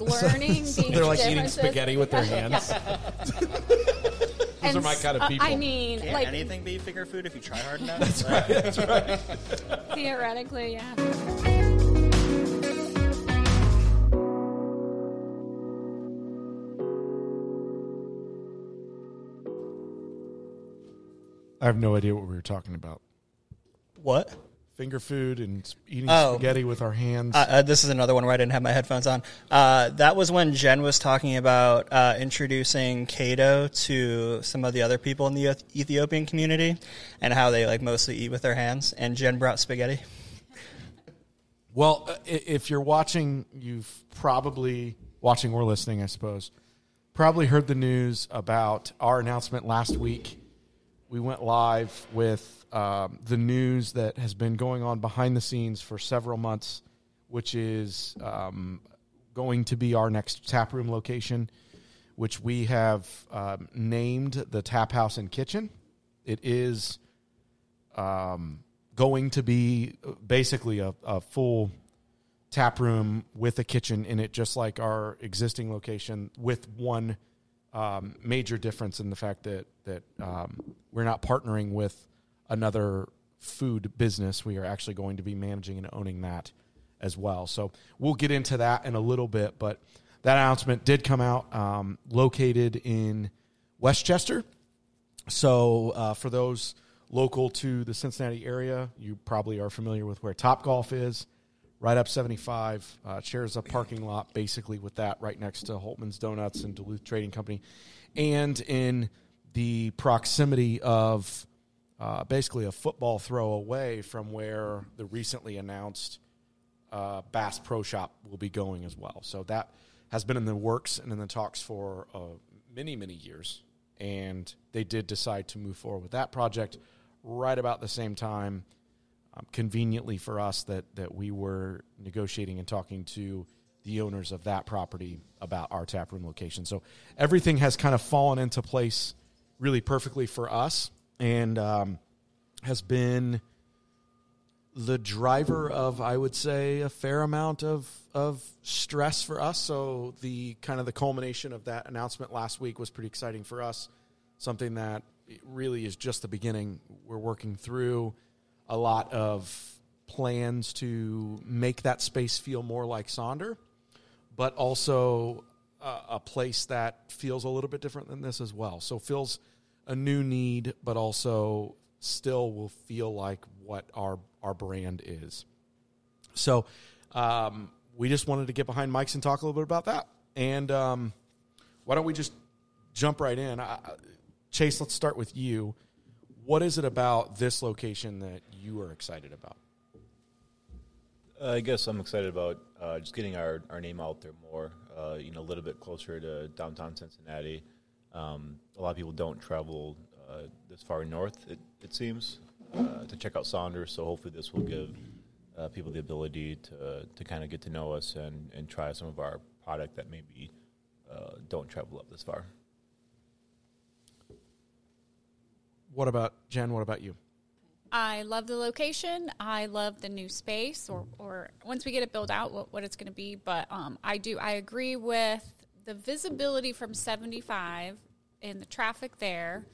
like learning So these they're like eating differences. spaghetti with their hands. And are my kind of people. I mean, Can't like anything be finger food if you try hard enough? That's right. That's right. theoretically, yeah. I have no idea what we were talking about. What? Finger food and eating Oh. spaghetti with our hands. Uh, uh, this is another one where I didn't have my headphones on. Uh, that was when Jen was talking about uh, introducing Cato to some of the other people in the Ethiopian community and how they like mostly eat with their hands. And Jen brought spaghetti. Well, uh, if you're watching, you've probably watching or listening, I suppose, probably heard the news about our announcement last week. We went live with um, the news that has been going on behind the scenes for several months, which is um, going to be our next tap room location, which we have um, named the Tap House and Kitchen. It is um, going to be basically a, a full tap room with a kitchen in it, just like our existing location, with one um, major difference in the fact that that um, we're not partnering with another food business. We are actually going to be managing and owning that as well. So we'll get into that in a little bit, but that announcement did come out. Um, located in West Chester, so uh, for those local to the Cincinnati area, you probably are familiar with where Top Golf is. Right up 75, uh, shares a parking lot basically with that right next to Holtman's Donuts and Duluth Trading Company, and in the proximity of uh, basically a football throw away from where the recently announced uh, Bass Pro Shop will be going as well. So that has been in the works and in the talks for uh, many, many years. And they did decide to move forward with that project right about the same time, um, conveniently for us, that, that we were negotiating and talking to the owners of that property about our taproom location. So everything has kind of fallen into place really perfectly for us and um, has been the driver of I would say a fair amount of of stress for us. So the kind of the culmination of that announcement last week was pretty exciting for us. Something that really is just the beginning. We're working through a lot of plans to make that space feel more like Sonder, but also a, a place that feels a little bit different than this as well. So feels a new need, but also still will feel like what our our brand is. So um, we just wanted to get behind mics and talk a little bit about that. And um, why don't we just jump right in? I, Chase, let's start with you. What is it about this location that you are excited about? Uh, I guess I'm excited about uh, just getting our, our name out there more. Uh, you know, a little bit closer to downtown Cincinnati. Um, a lot of people don't travel uh, this far north. It, it seems uh, to check out Sonder's. So hopefully, this will give people the ability to to kind of get to know us and, and try some of our product that maybe don't travel up this far. What about Jen? What about you? I love the location. I love the new space, or, or once we get it built out, what, what it's going to be. But um, I do, I agree with the visibility from 75 and the traffic there,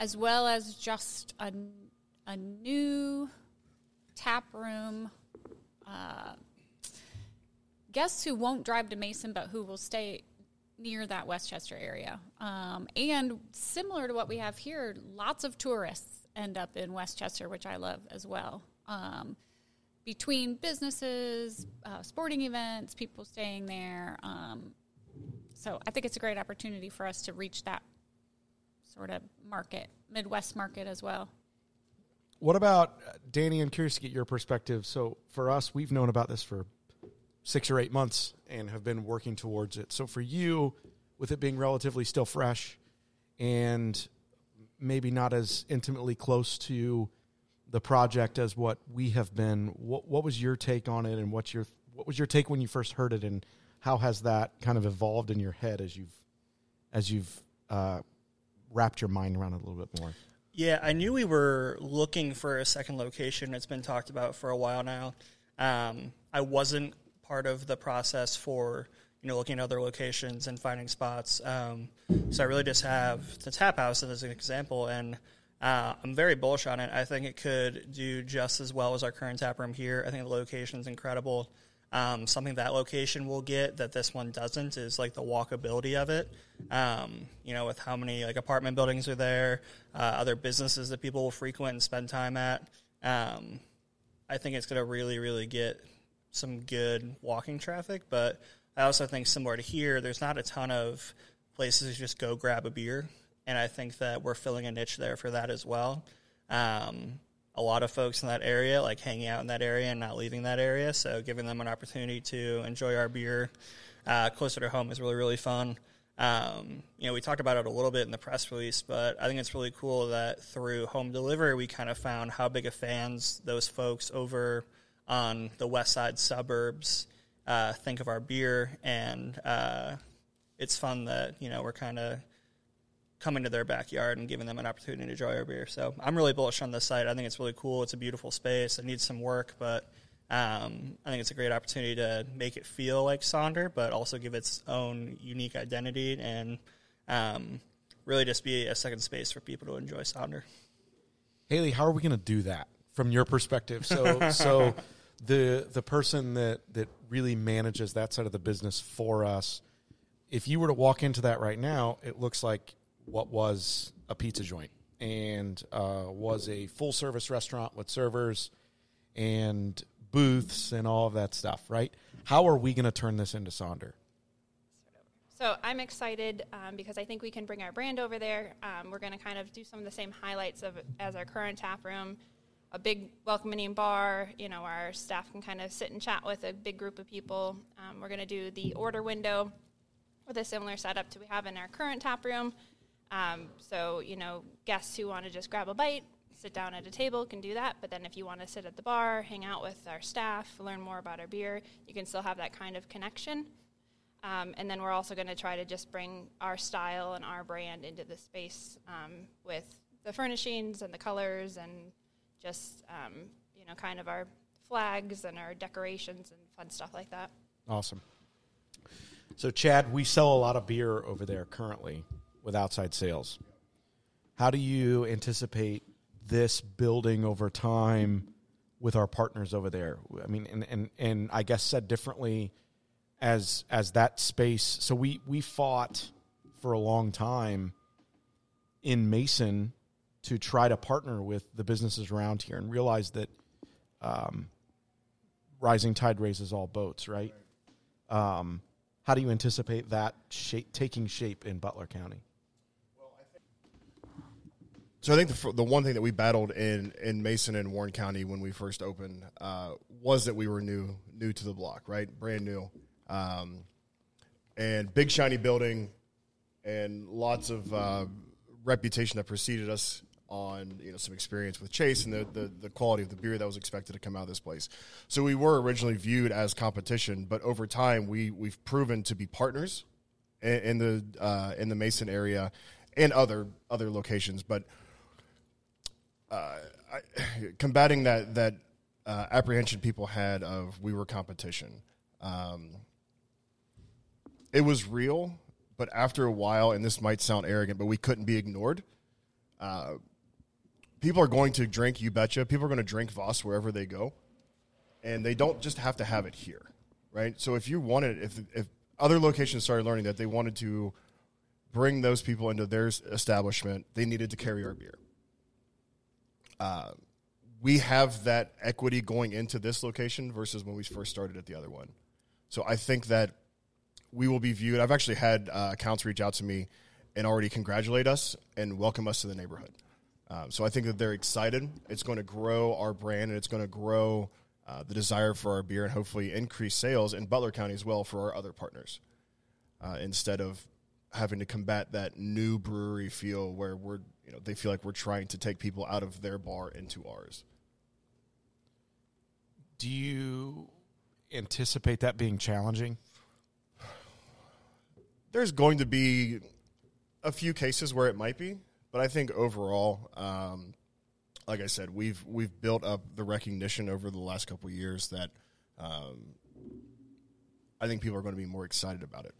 as well as just a, a new tap room. Uh, guests who won't drive to Mason, but who will stay near that West Chester area. Um, and similar to what we have here, lots of tourists end up in West Chester, which I love as well. Um, between businesses, uh, sporting events, people staying there. Um, so I think it's a great opportunity for us to reach that sort of market, Midwest market as well. What about uh, Danny? I'm curious to get your perspective. So for us, we've known about this for six or eight months and have been working towards it. So for you, with it being relatively still fresh and maybe not as intimately close to the project as what we have been, what, what was your take on it, and what's your what was your take when you first heard it, and how has that kind of evolved in your head as you've as you've uh, wrapped your mind around it a little bit more? Yeah, I knew we were looking for a second location. It's been talked about for a while now. Um, I wasn't part of the process for you know, looking at other locations and finding spots. Um, so I really just have the tap house as an example, and uh, I'm very bullish on it. I think it could do just as well as our current tap room here. I think the location is incredible. Um, something that location will get that this one doesn't is like the walkability of it. Um, you know, with how many like apartment buildings are there, uh, other businesses that people will frequent and spend time at. Um, I think it's going to really, really get some good walking traffic. But I also think similar to here, there's not a ton of places to just go grab a beer, and I think that we're filling a niche there for that as well. Um, a lot of folks in that area like hanging out in that area and not leaving that area. So giving them an opportunity to enjoy our beer uh, closer to home is really really fun. Um, you know, we talked about it a little bit in the press release, but I think it's really cool that through home delivery, we kind of found how big of fans those folks over on the west side suburbs uh, think of our beer, and uh, it's fun that you know we're kind of coming to their backyard and giving them an opportunity to enjoy our beer. So I'm really bullish on this site. I think it's really cool. It's a beautiful space. It needs some work, but um, I think it's a great opportunity to make it feel like Sonder, but also give its own unique identity and um, really just be a second space for people to enjoy Sonder. Haley, how are we going to do that from your perspective? So, so the the person that that really manages that side of the business for us, if you were to walk into that right now, it looks like what was a pizza joint and uh, was a full service restaurant with servers and booths and all of that stuff, right? How are we going to turn this into Sonder? So I'm excited um, because I think we can bring our brand over there. Um, we're going to kind of do some of the same highlights of as our current tap room, a big welcoming bar. You know, our staff can kind of sit and chat with a big group of people. Um, we're going to do the order window with a similar setup to we have in our current tap room. Um, so you know, guests who want to just grab a bite, sit down at a table can do that. But then if you want to sit at the bar, hang out with our staff, learn more about our beer, you can still have that kind of connection. Um, and then we're also going to try to just bring our style and our brand into the space um, with the furnishings and the colors and just um, you know kind of our flags and our decorations and fun stuff like that. Awesome. So, Chad, we sell a lot of beer over there currently with outside sales. How do you anticipate this building over time with our partners over there? I mean, and, and, and I guess said differently, as as that space. So we we fought for a long time in Mason to try to partner with the businesses around here and realize that um, rising tide raises all boats, right? Um, how do you anticipate that shape, taking shape in Butler County? So I think the, the one thing that we battled in, in Mason and Warren County when we first opened uh, was that we were new new to the block, right? Brand new, um, and big shiny building, and lots of uh, reputation that preceded us on you know some experience with Chase and the, the the quality of the beer that was expected to come out of this place. So we were originally viewed as competition, but over time we we've proven to be partners in, in the uh, in the Mason area and other other locations, but uh, I, combating that that uh, apprehension people had of we were competition. Um, it was real, but after a while, and this might sound arrogant, but we couldn't be ignored. Uh, people are going to drink, you betcha. People are going to drink Voss wherever they go, and they don't just have to have it here, right? So if you wanted, if if other locations started learning that they wanted to bring those people into their establishment, they needed to carry our beer uh, we have that equity going into this location versus when we first started at the other one. So I think that we will be viewed. I've actually had uh, accounts reach out to me and already congratulate us and welcome us to the neighborhood. Um, so I think that they're excited. It's going to grow our brand and it's going to grow uh, the desire for our beer and hopefully increase sales in Butler County as well for our other partners. Uh, instead of having to combat that new brewery feel where we're you know they feel like we're trying to take people out of their bar into ours. Do you anticipate that being challenging? There's going to be a few cases where it might be, but I think overall, um, like I said, we've we've built up the recognition over the last couple years that um, I think people are going to be more excited about it.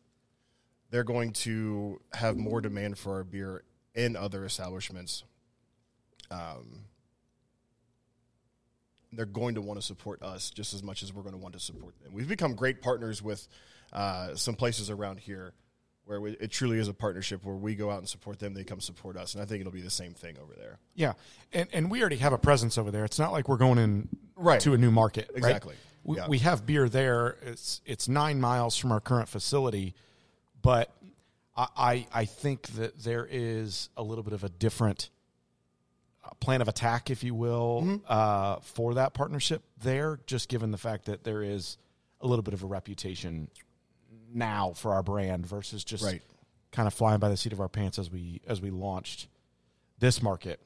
They're going to have more demand for our beer in other establishments. Um, they're going to want to support us just as much as we're going to want to support them. We've become great partners with uh, some places around here where we, it truly is a partnership where we go out and support them, they come support us, and I think it'll be the same thing over there. Yeah, and and we already have a presence over there. It's not like we're going in Right. to a new market. right? Exactly. We, Yeah. we have beer there. It's it's nine miles from our current facility, but I I, I think that there is a little bit of a different uh, plan of attack, if you will, Mm-hmm. uh, for that partnership there. Just given the fact that there is a little bit of a reputation now for our brand versus just Right. kind of flying by the seat of our pants as we as we launched this market.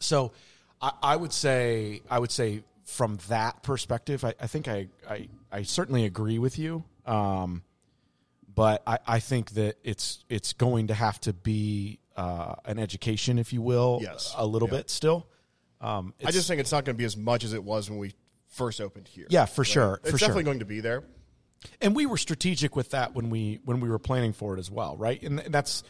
So I, I would say I would say from that perspective, I, I think I, I I certainly agree with you. Um, but I, I think that it's it's going to have to be uh, an education, if you will, Yes. a little Yeah. bit still. Um, I just think it's not going to be as much as it was when we first opened here. Yeah, for sure, It's for definitely sure. going to be there. And we were strategic with that when we when we were planning for it as well, right? And that's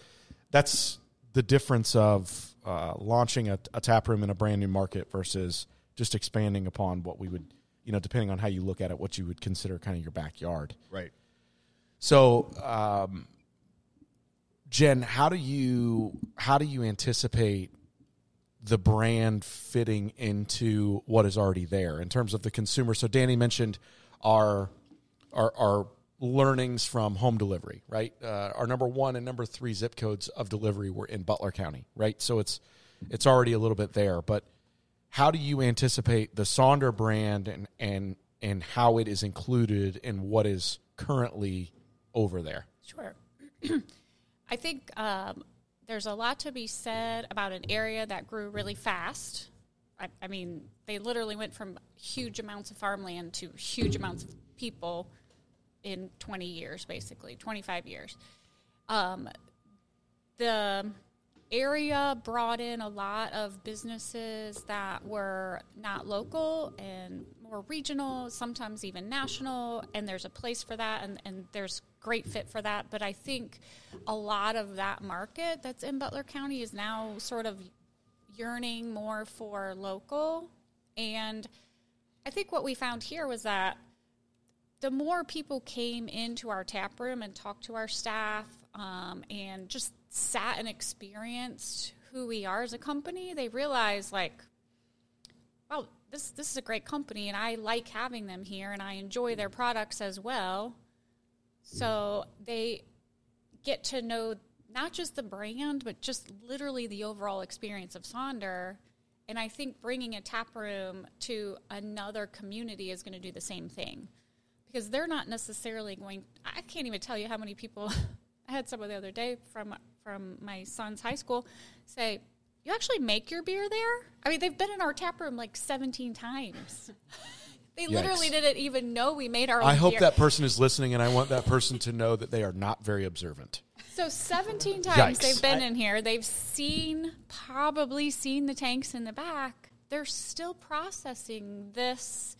that's the difference of uh, launching a, a tap room in a brand new market versus just expanding upon what we would, you know, depending on how you look at it, what you would consider kind of your backyard. Right. So, um, Jen, how do you how do you anticipate the brand fitting into what is already there in terms of the consumer? So, Danny mentioned our our, our learnings from home delivery, right? Uh, our number one and number three zip codes of delivery were in Butler County, right? So it's it's already a little bit there, but how do you anticipate the Sonder brand and and and how it is included in what is currently over there? Sure. I think um, there's a lot to be said about an area that grew really fast. I, I mean, they literally went from huge amounts of farmland to huge amounts of people in 20 years, basically, 25 years. Um, the area brought in a lot of businesses that were not local and more regional, sometimes even national, and there's a place for that, and, and there's great fit for that. But I think a lot of that market that's in Butler County is now sort of yearning more for local. And I think what we found here was that the more people came into our tap room and talked to our staff um, and just sat and experienced who we are as a company, they realized like, wow, this this is a great company, and I like having them here, and I enjoy their products as well. So they get to know not just the brand, but just literally the overall experience of Sonder. And I think bringing a tap room to another community is going to do the same thing because they're not necessarily going. I can't even tell you how many people I had someone the other day from from my son's high school say, "You actually make your beer there?" I mean, they've been in our tap room like seventeen times. they literally didn't even know we made our. own I hope beer. that person is listening, and I want that person to know that they are not very observant. So 17 times Yikes. they've been in here. They've seen, probably seen the tanks in the back. They're still processing this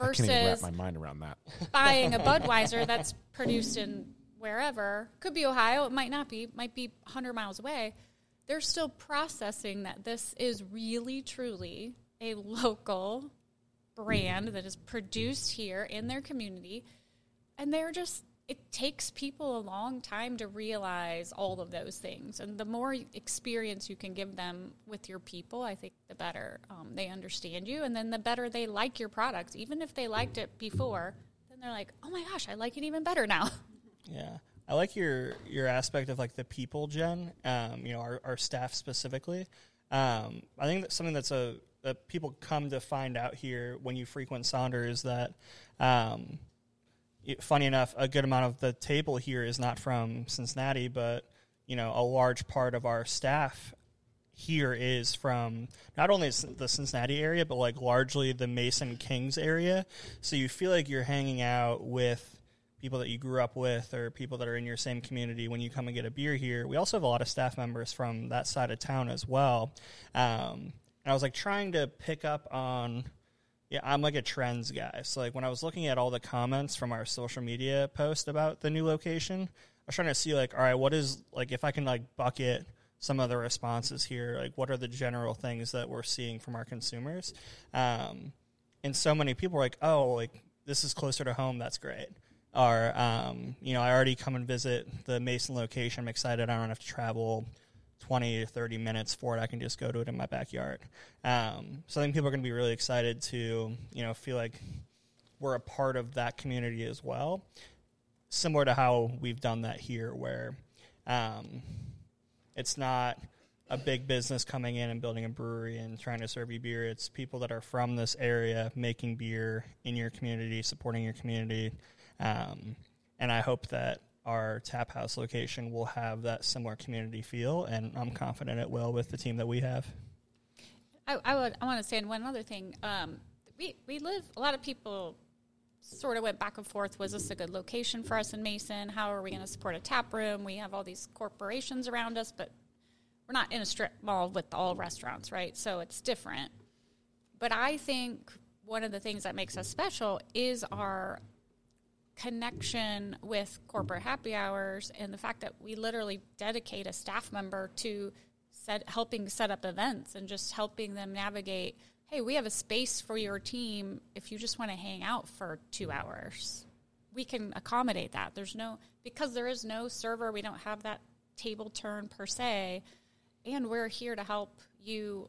I can't wrap versus my mind around that. buying a Budweiser that's produced in wherever. Could be Ohio. It might not be. Might be 100 miles away. They're still processing that this is really, truly a local brand that is produced here in their community. And they're just, it takes people a long time to realize all of those things. And the more experience you can give them with your people, I think the better um, they understand you. And then the better they like your products. Even if they liked it before, then they're like, oh my gosh, I like it even better now. Yeah, I like your your aspect of like the people, Jen. Um, you know, our, our staff specifically. Um, I think that something that's a that people come to find out here when you frequent Sonder is that, um, funny enough, a good amount of the table here is not from Cincinnati, but you know, a large part of our staff here is from not only the Cincinnati area, but like largely the Mason Kings area. So you feel like you're hanging out with people that you grew up with or people that are in your same community when you come and get a beer here. We also have a lot of staff members from that side of town as well. Um, and I was like trying to pick up on Yeah, I'm like a trends guy. So like when I was looking at all the comments from our social media post about the new location, I was trying to see like, all right, what is like if I can like bucket some of the responses here, like what are the general things that we're seeing from our consumers? Um, and so many people are like, oh, like this is closer to home. That's great. Or um, you know, I already come and visit the Mason location. I'm excited. I don't have to travel 20 or 30 minutes for it. I can just go to it in my backyard. Um, so I think people are going to be really excited to, you know, feel like we're a part of that community as well. Similar to how we've done that here, where um, it's not a big business coming in and building a brewery and trying to serve you beer. It's people that are from this area making beer in your community, supporting your community. Um, and I hope that our tap house location will have that similar community feel, and I'm confident it will with the team that we have. I, I would. I want to say one other thing. Um, we we live. A lot of people sort of went back and forth. Was this a good location for us in Mason? How are we going to support a tap room? We have all these corporations around us, but we're not in a strip mall with all restaurants, right? So it's different. But I think one of the things that makes us special is our connection with corporate happy hours and the fact that we literally dedicate a staff member to set, helping set up events and just helping them navigate hey we have a space for your team if you just want to hang out for two hours. We can accommodate that. There's no because there is no server we don't have that table turn per se and we're here to help you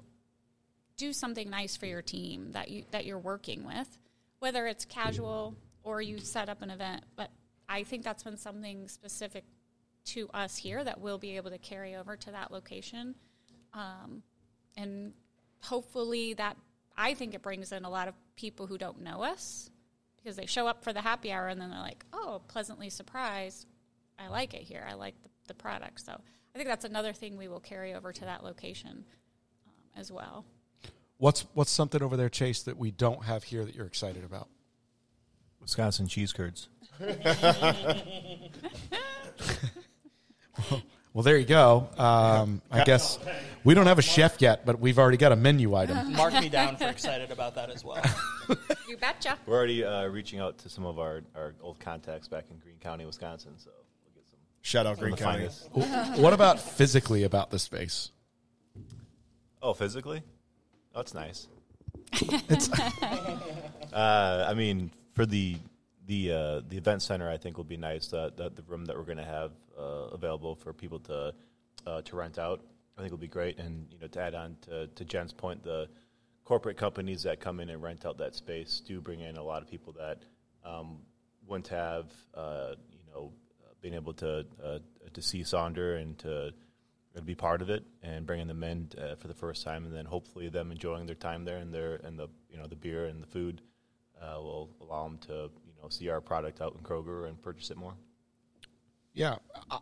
do something nice for your team that you that you're working with whether it's casual or you set up an event. But I think that's been something specific to us here that we'll be able to carry over to that location. Um, and hopefully that I think it brings in a lot of people who don't know us because they show up for the happy hour and then they're like, oh, pleasantly surprised. I like it here. I like the, the product. So I think that's another thing we will carry over to that location um, as well. What's what's something over there, Chase, that we don't have here that you're excited about? Wisconsin cheese curds. Well, there you go. Um, I guess we don't have a chef yet, but we've already got a menu item. Mark me down for excited about that as well. You betcha. We're already uh, reaching out to some of our, our old contacts back in Green County, Wisconsin. So we'll get some. Shout out some Green County. finest. what about physically about the space? Oh, physically? Oh, that's nice. uh, I mean, for the the uh, the event center, I think will be nice. That the, the room that we're going to have uh, available for people to uh, to rent out, I think will be great. And you know, to add on to, to Jen's point, the corporate companies that come in and rent out that space do bring in a lot of people that um, wouldn't have uh, you know been able to uh, to see Sonder and to to be part of it and bringing them in uh, for the first time, and then hopefully them enjoying their time there and their and the you know the beer and the food uh, will allow them to you know see our product out in Kroger and purchase it more. Yeah,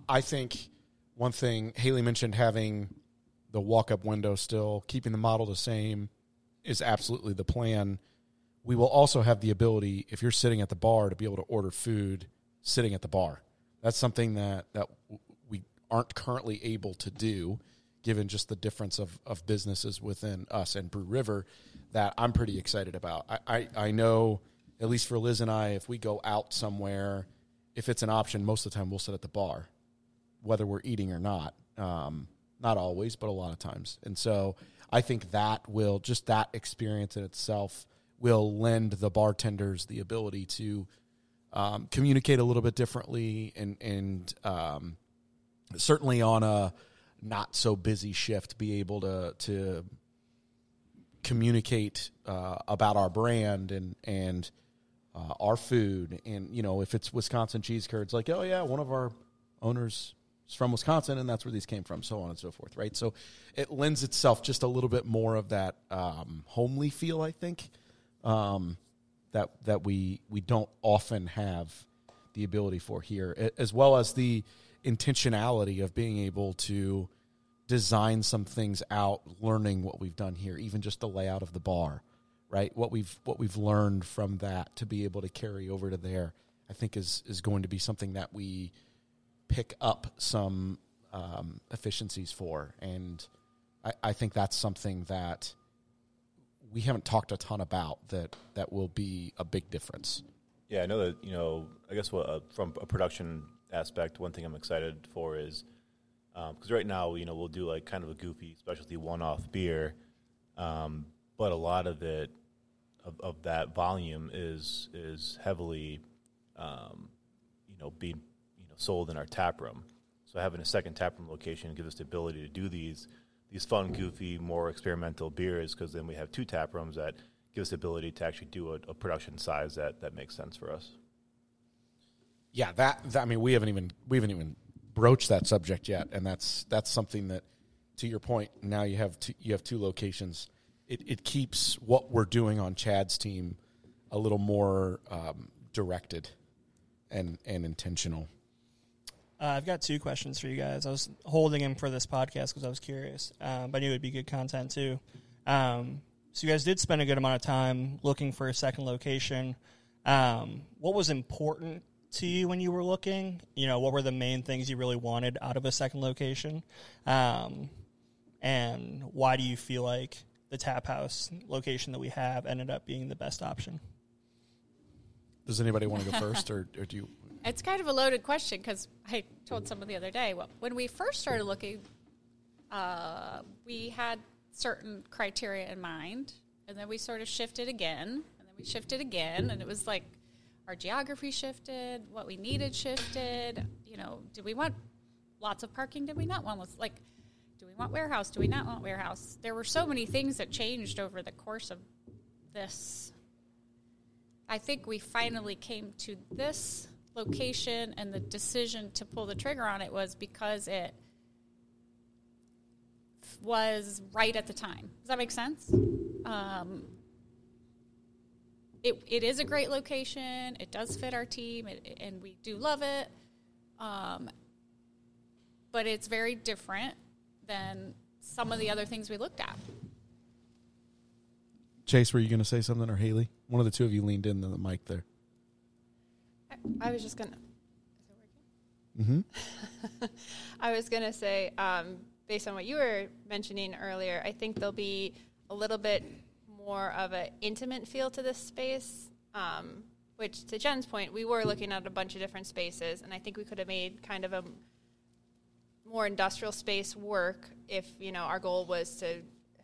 I- think one thing Haley mentioned having the walk up window still, keeping the model the same is absolutely the plan. We will also have the ability, if you're sitting at the bar, to be able to order food sitting at the bar. That's something that, that we aren't currently able to do, given just the difference of, of businesses within us and Brew River, that I'm pretty excited about. I, I, I know, at least for Liz and I, if we go out somewhere, if it's an option, most of the time we'll sit at the bar, whether we're eating or not. Um, not always, but a lot of times. And so I think that will just that experience in itself will lend the bartenders the ability to um, communicate a little bit differently and and um, certainly on a not so busy shift be able to to communicate uh, about our brand and and uh, our food. And you know if it's Wisconsin cheese curds like oh yeah one of our owners is from Wisconsin and that's where these came from so on and so forth right? So it lends itself just a little bit more of that um, homely feel I think um, that that we we don't often have the ability for here as well as the intentionality of being able to design some things out learning what we've done here even just the layout of the bar right what we've what we've learned from that to be able to carry over to there i think is is going to be something that we pick up some um, efficiencies for and I, I think that's something that we haven't talked a ton about that that will be a big difference. Yeah, I know that you know. I guess what, uh, from a production aspect, one thing I'm excited for is because right now, you know, we'll do like kind of a goofy specialty one-off beer, um, but a lot of it of, of that volume is is heavily, um, you know, being you know sold in our tap room. So having a second tap room location gives us the ability to do these these fun, goofy, more experimental beers because then we have two tap rooms that give us the ability to actually do a, a production size that that makes sense for us. Yeah, that, that I mean, we haven't even we haven't even broached that subject yet, and that's that's something that, to your point, now you have two, you have two locations. It it keeps what we're doing on Chad's team a little more um, directed and and intentional. Uh, I've got two questions for you guys. I was holding him for this podcast because I was curious, um, but I knew it'd be good content too. Um, so you guys did spend a good amount of time looking for a second location. Um, what was important to you when you were looking? You know, what were the main things you really wanted out of a second location? Um, and why do you feel like the tap house location that we have ended up being the best option? Does anybody want to go first, or, or do you? It's kind of a loaded question because I told someone the other day. Well, when we first started looking, uh, we had certain criteria in mind, and then we sort of shifted again, and then we shifted again, and it was like our geography shifted, what we needed shifted. You know, did we want lots of parking? Did we not want lots? Like, do we want warehouse? Do we not want warehouse? There were so many things that changed over the course of this. I think we finally came to this location, and the decision to pull the trigger on it was because it was right at the time. Does that make sense? Um, it, it is a great location. It does fit our team, it, and we do love it. Um, but it's very different than some of the other things we looked at. Chase, were you going to say something, or Haley? One of the two of you leaned in the mic there. I was just gonna. Mm-hmm. I was gonna say, um, based on what you were mentioning earlier, I think there'll be a little bit more of an intimate feel to this space. Um, which, to Jen's point, we were looking at a bunch of different spaces, and I think we could have made kind of a more industrial space work if you know our goal was to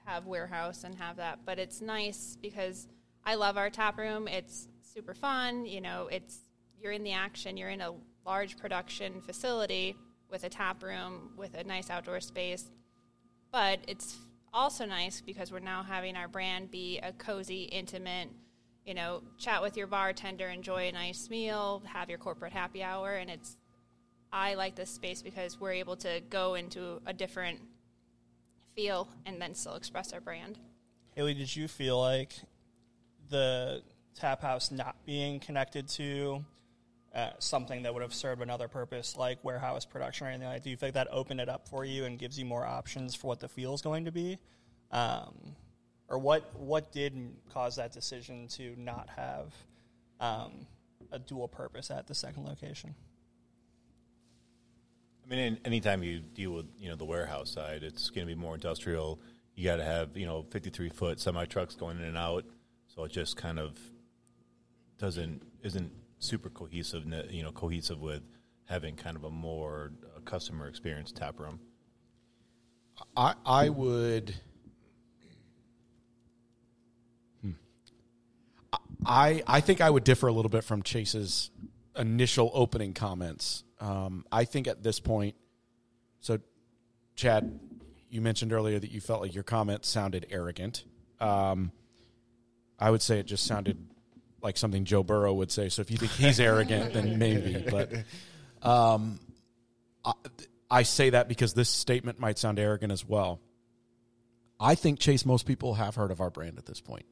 have warehouse and have that. But it's nice because I love our tap room. It's super fun. You know, it's you're in the action. You're in a large production facility with a tap room with a nice outdoor space. But it's also nice because we're now having our brand be a cozy, intimate, you know, chat with your bartender, enjoy a nice meal, have your corporate happy hour, and it's. I like this space because we're able to go into a different feel and then still express our brand. Haley, did you feel like the tap house not being connected to uh, something that would have served another purpose, like warehouse production or anything like? that, Do you like that opened it up for you and gives you more options for what the feel is going to be, um, or what what did cause that decision to not have um, a dual purpose at the second location? I mean, anytime you deal with you know the warehouse side, it's going to be more industrial. You got to have you know fifty three foot semi trucks going in and out, so it just kind of doesn't isn't super cohesive. You know, cohesive with having kind of a more uh, customer experience tap room. I I would. Hmm. I I think I would differ a little bit from Chase's initial opening comments. Um, I think at this point, so Chad, you mentioned earlier that you felt like your comments sounded arrogant. Um, I would say it just sounded like something Joe Burrow would say. So if you think he's arrogant, then maybe. But um, I, I say that because this statement might sound arrogant as well. I think Chase, most people have heard of our brand at this point.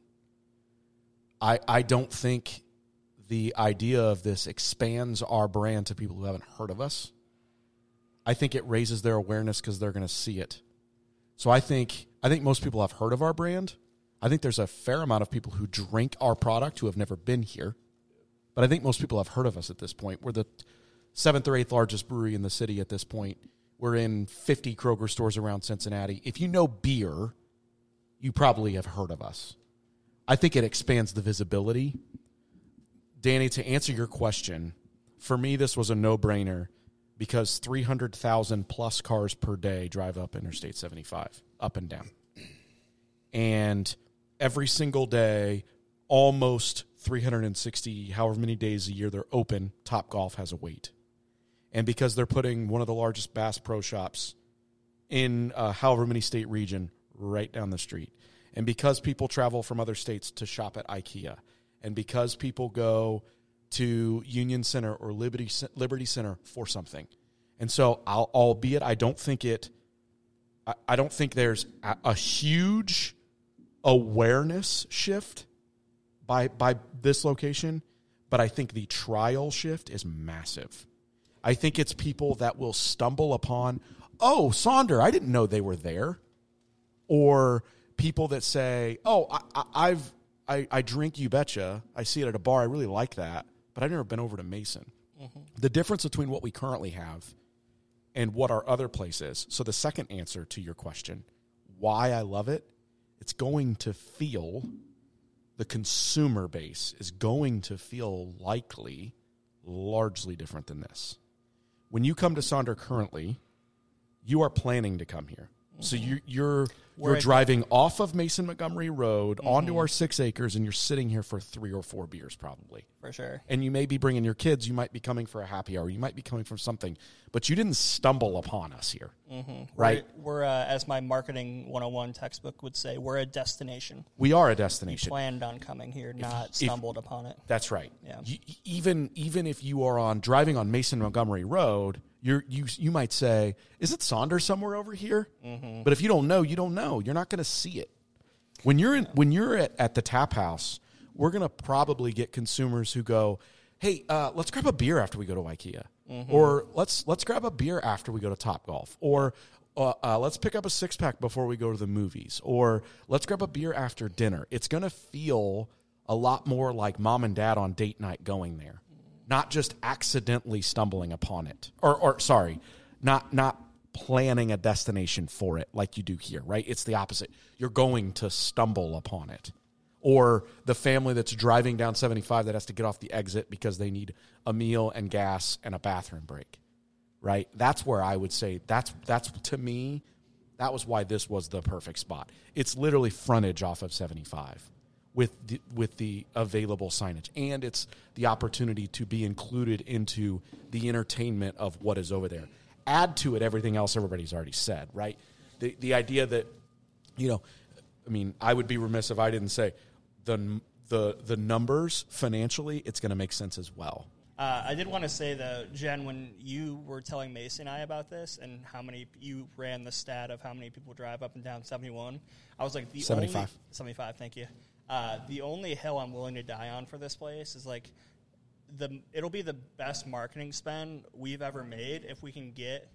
I I don't think the idea of this expands our brand to people who haven't heard of us. I think it raises their awareness because they're going to see it. So I think I think most people have heard of our brand. I think there's a fair amount of people who drink our product who have never been here. But I think most people have heard of us at this point. We're the seventh or eighth largest brewery in the city at this point. We're in 50 Kroger stores around Cincinnati. If you know beer, you probably have heard of us. I think it expands the visibility. Danny, to answer your question, for me, this was a no brainer because 300,000 plus cars per day drive up Interstate 75, up and down. And every single day, almost 360, however many days a year they're open, Top Golf has a wait. And because they're putting one of the largest Bass Pro shops in uh, however many state region right down the street, and because people travel from other states to shop at IKEA, and because people go to Union Center or Liberty Liberty Center for something, and so I'll, albeit I don't think it, I, I don't think there's a, a huge awareness shift by by this location, but I think the trial shift is massive. I think it's people that will stumble upon, oh, Sonder, I didn't know they were there, or people that say, oh, I, I, have I, I drink you betcha. I see it at a bar. I really like that, but I've never been over to Mason. Mm-hmm. The difference between what we currently have and what our other place is. So the second answer to your question, why I love it, it's going to feel the consumer base is going to feel likely largely different than this. When you come to Sonder currently, you are planning to come here. So you, you're you're driving off of Mason Montgomery Road mm-hmm. onto our six acres, and you're sitting here for three or four beers, probably. For sure. And you may be bringing your kids. You might be coming for a happy hour. You might be coming for something, but you didn't stumble upon us here, mm-hmm. right? We're, uh, as my marketing 101 textbook would say, we're a destination. We are a destination. We planned on coming here, not stumbled upon it. That's right. Yeah. You, even even if you are on driving on Mason Montgomery Road you're, you you might say, "Is it Sonder's somewhere over here?" Mm-hmm. But if you don't know, you don't know. You're not going to see it. When you're in, when you're at, at the tap house, we're going to probably get consumers who go, "Hey, uh, let's grab a beer after we go to IKEA," mm-hmm. or "Let's let's grab a beer after we go to Top Golf," or uh, uh, let's pick up a six pack before we go to the movies, or let's grab a beer after dinner. It's going to feel a lot more like mom and dad on date night going there not just accidentally stumbling upon it or or sorry not not planning a destination for it like you do here right? It's the opposite. You're going to stumble upon it. Or the family that's driving down 75 that has to get off the exit because they need a meal and gas and a bathroom break right? That's where i would say that's that's to me that was why this was the perfect spot. It's literally frontage off of 75 with the, with the available signage, and it's the opportunity to be included into the entertainment of what is over there. Add to it everything else everybody's already said, right? The the idea that you know, I mean, I would be remiss if I didn't say the the the numbers financially, it's going to make sense as well. Uh, I did want to say though, Jen, when you were telling Mason and I about this and how many you ran the stat of how many people drive up and down seventy one, I was like the 75. only seventy five. Thank you. Uh, the only hill I'm willing to die on for this place is like the it'll be the best marketing spend we've ever made if we can get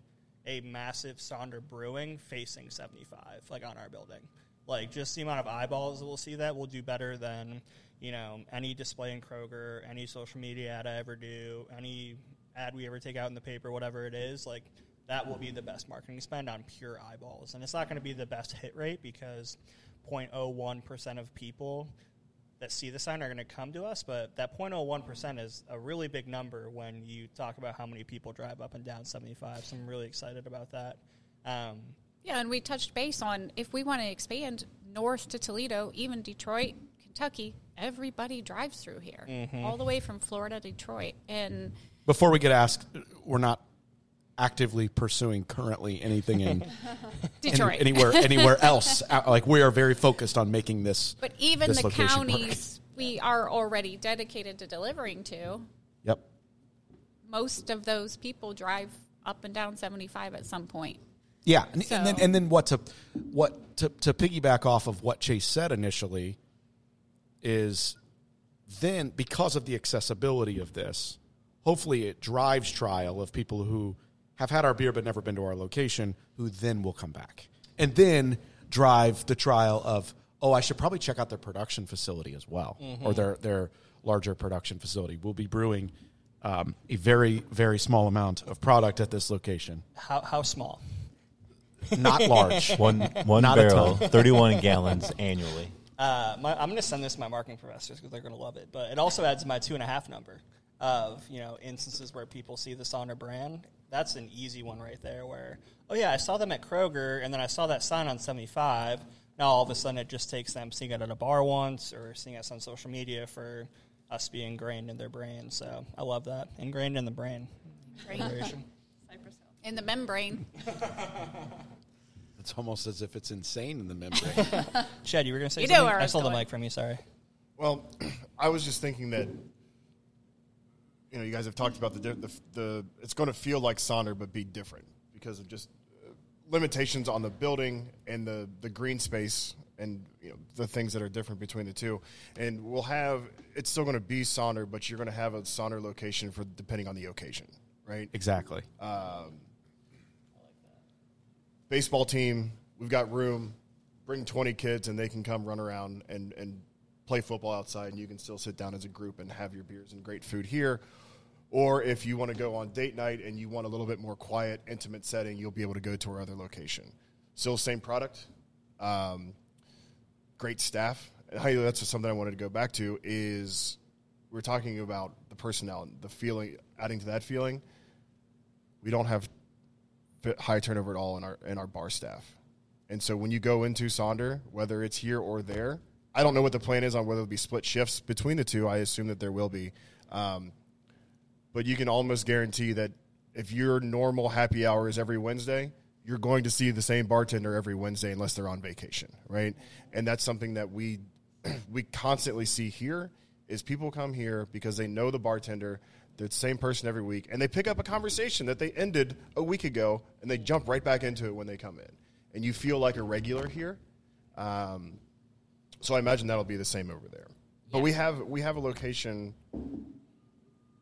a massive Sonder Brewing facing 75, like on our building. Like just the amount of eyeballs that we'll see that will do better than you know any display in Kroger, any social media ad I ever do, any ad we ever take out in the paper, whatever it is. Like that will be the best marketing spend on pure eyeballs, and it's not going to be the best hit rate because 0.01% of people that see the sign are going to come to us, but that 0.01% is a really big number when you talk about how many people drive up and down 75. So I'm really excited about that. Um, yeah, and we touched base on if we want to expand north to Toledo, even Detroit, Kentucky, everybody drives through here, mm-hmm. all the way from Florida to Detroit. And before we get asked, we're not actively pursuing currently anything in Detroit, any, anywhere anywhere else. Uh, like we are very focused on making this. But even this the counties work. we are already dedicated to delivering to. Yep. Most of those people drive up and down seventy five at some point. Yeah, and, so. and, then and then what to what to to piggyback off of what Chase said initially is then because of the accessibility of this, hopefully it drives trial of people who have had our beer but never been to our location, who then will come back and then drive the trial of oh, I should probably check out their production facility as well, mm-hmm. or their their larger production facility. We'll be brewing um, a very very small amount of product at this location. How how small? Not large. one one Not barrel, thirty one gallons annually. Uh, my, I'm going to send this to my marketing professors because they're going to love it. But it also adds my two and a half number of you know instances where people see the Sonder brand. That's an easy one right there. Where oh yeah, I saw them at Kroger, and then I saw that sign on 75. Now all of a sudden it just takes them seeing it at a bar once or seeing us on social media for us being ingrained in their brain. So I love that ingrained in the brain. Great. In the membrane. It's almost as if it's insane in the membrane. Chad, you were going to say You know something? where I I was stole the mic from you. Sorry. Well, I was just thinking that you know you guys have talked about the the, the it's going to feel like Sonder but be different because of just uh, limitations on the building and the the green space and you know the things that are different between the two. And we'll have it's still going to be Sonder, but you're going to have a Sonder location for depending on the occasion, right? exactly. baseball team, we've got room. Bring 20 kids and they can come run around and, and play football outside, and you can still sit down as a group and have your beers and great food here. Or if you want to go on date night and you want a little bit more quiet, intimate setting, you'll be able to go to our other location. Still same product, um, great staff. And that's something I wanted to go back to is we're talking about the personnel, the feeling, adding to that feeling. We don't have high turnover at all in our in our bar staff. And so when you go into Sonder, whether it's here or there, I don't know what the plan is on whether it'll be split shifts between the two. I assume that there will be. Um, but you can almost guarantee that if your normal happy hour is every Wednesday, you're going to see the same bartender every Wednesday unless they're on vacation, right? And that's something that we we constantly see here is people come here because they know the bartender, they're the same person every week, and they pick up a conversation that they ended a week ago and they jump right back into it when they come in. And you feel like a regular here. Um, so I imagine that'll be the same over there. But we have we have a location,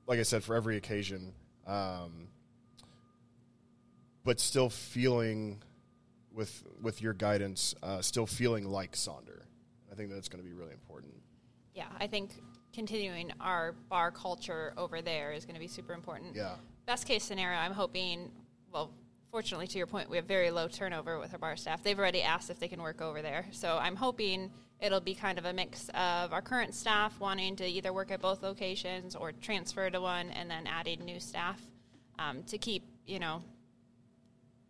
like I said, for every occasion, um, but still feeling with with your guidance, uh, still feeling like Sonder. I think that's going to be really important. Yeah, I think continuing our bar culture over there is going to be super important. Yeah. Best case scenario, I'm hoping, well, fortunately, to your point, we have very low turnover with our bar staff. They've already asked if they can work over there. So I'm hoping it'll be kind of a mix of our current staff wanting to either work at both locations or transfer to one and then adding new staff um, to keep, you know,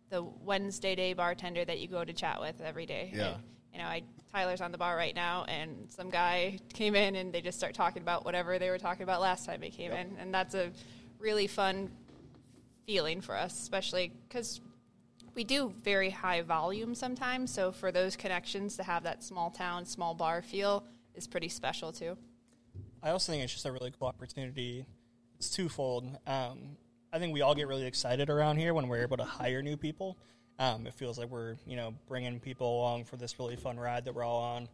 the Wednesday day bartender that you go to chat with every day. Yeah. I- you know, I Tyler's on the bar right now, and some guy came in and they just start talking about whatever they were talking about last time they came in, and that's a really fun feeling for us, especially because we do very high volume sometimes. So for those connections to have that small town, small bar feel is pretty special too. I also think it's just a really cool opportunity. It's twofold. Um, I think we all get really excited around here when we're able to hire new people. Um, it feels like we're you know bringing people along for this really fun ride that we're all on.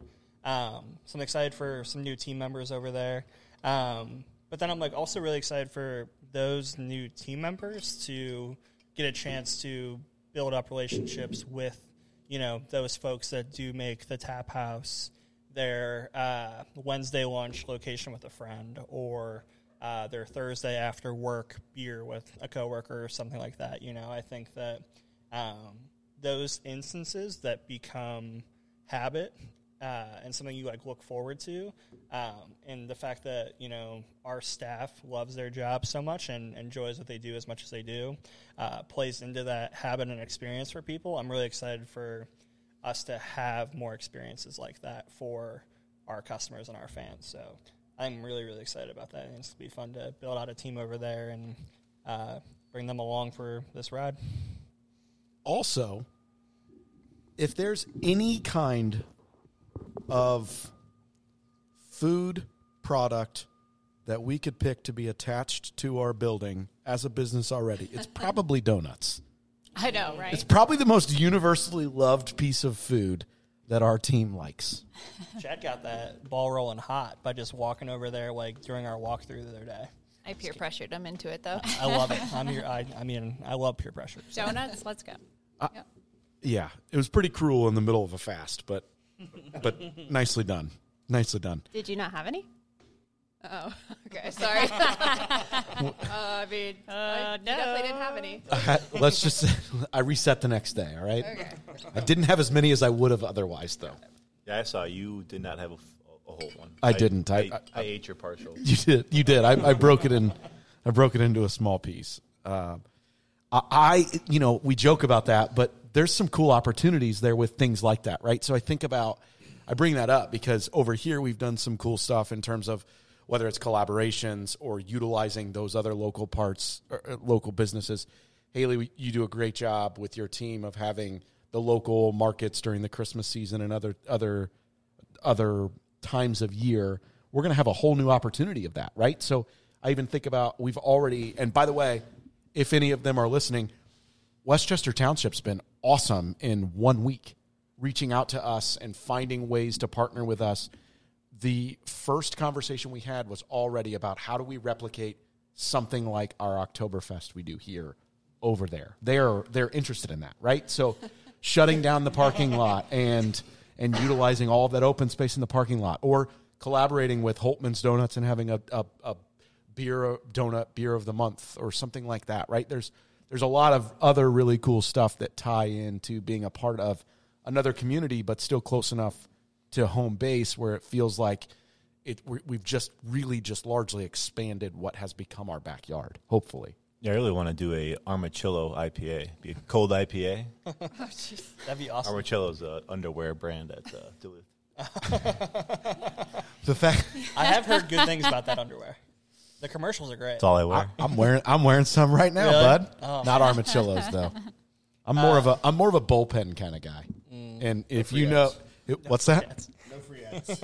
Um, so I'm excited for some new team members over there. Um, but then I'm like also really excited for those new team members to get a chance to build up relationships with you know those folks that do make the tap house their uh, Wednesday lunch location with a friend or uh, their Thursday after work beer with a coworker or something like that. You know, I think that um, those instances that become habit uh, and something you like look forward to, um, and the fact that you know our staff loves their job so much and enjoys what they do as much as they do, uh, plays into that habit and experience for people. I'm really excited for us to have more experiences like that for our customers and our fans. So I'm really, really excited about that. And it's to be fun to build out a team over there and uh, bring them along for this ride. also, if there's any kind of food product that we could pick to be attached to our building as a business already, it's probably donuts. I know, right? It's probably the most universally loved piece of food that our team likes. Chad got that ball rolling hot by just walking over there like during our walkthrough the other day. I peer pressured them into it though. I love it. I'm here. I, I mean, I love peer pressure. So. Donuts, let's go. Yep. Yeah, it was pretty cruel in the middle of a fast, but but nicely done. Nicely done. Did you not have any? Oh, okay. Sorry. uh, I mean, I no. definitely didn't have any. I let's just I reset the next day, all right? Okay. I didn't have as many as I would have otherwise though. Yeah, I saw you did not have a, f- a whole one. I didn't. I- I, I- I ate your partial. You did. You did. I, I broke it in. I broke it into a small piece. Uh, I, I, you know, we joke about that, but there's some cool opportunities there with things like that, right? So I think about. I bring that up because over here we've done some cool stuff in terms of whether it's collaborations or utilizing those other local parts, uh, local businesses. Haley, you do a great job with your team of having the local markets during the Christmas season and other other other times of year, we're going to have a whole new opportunity of that, right? So I even think about we've already, and by the way, if any of them are listening, West Chester Township's been awesome in one week, reaching out to us and finding ways to partner with us. The first conversation we had was already about how do we replicate something like our Oktoberfest we do here over there. They're they're interested in that, right? So shutting down the parking lot and and utilizing all of that open space in the parking lot or collaborating with Holtman's Donuts and having a, a, a beer donut beer of the month or something like that, right? There's there's a lot of other really cool stuff that tie into being a part of another community, but still close enough to home base where it feels like it we- we've just really just largely expanded what has become our backyard. Hopefully, Yeah, I really want to do a Armachillo IPA, be a cold IPA. That'd be awesome. Armachillo's an underwear brand at uh, Duluth. the fact I have heard good things about that underwear. The commercials are great. That's all I wear. I'm wearing I'm wearing some right now, Really? bud. Oh. Not armachillos though. I'm more of a I'm more of a bullpen kind of guy. And if you know it- what's that? Yes. No free ads.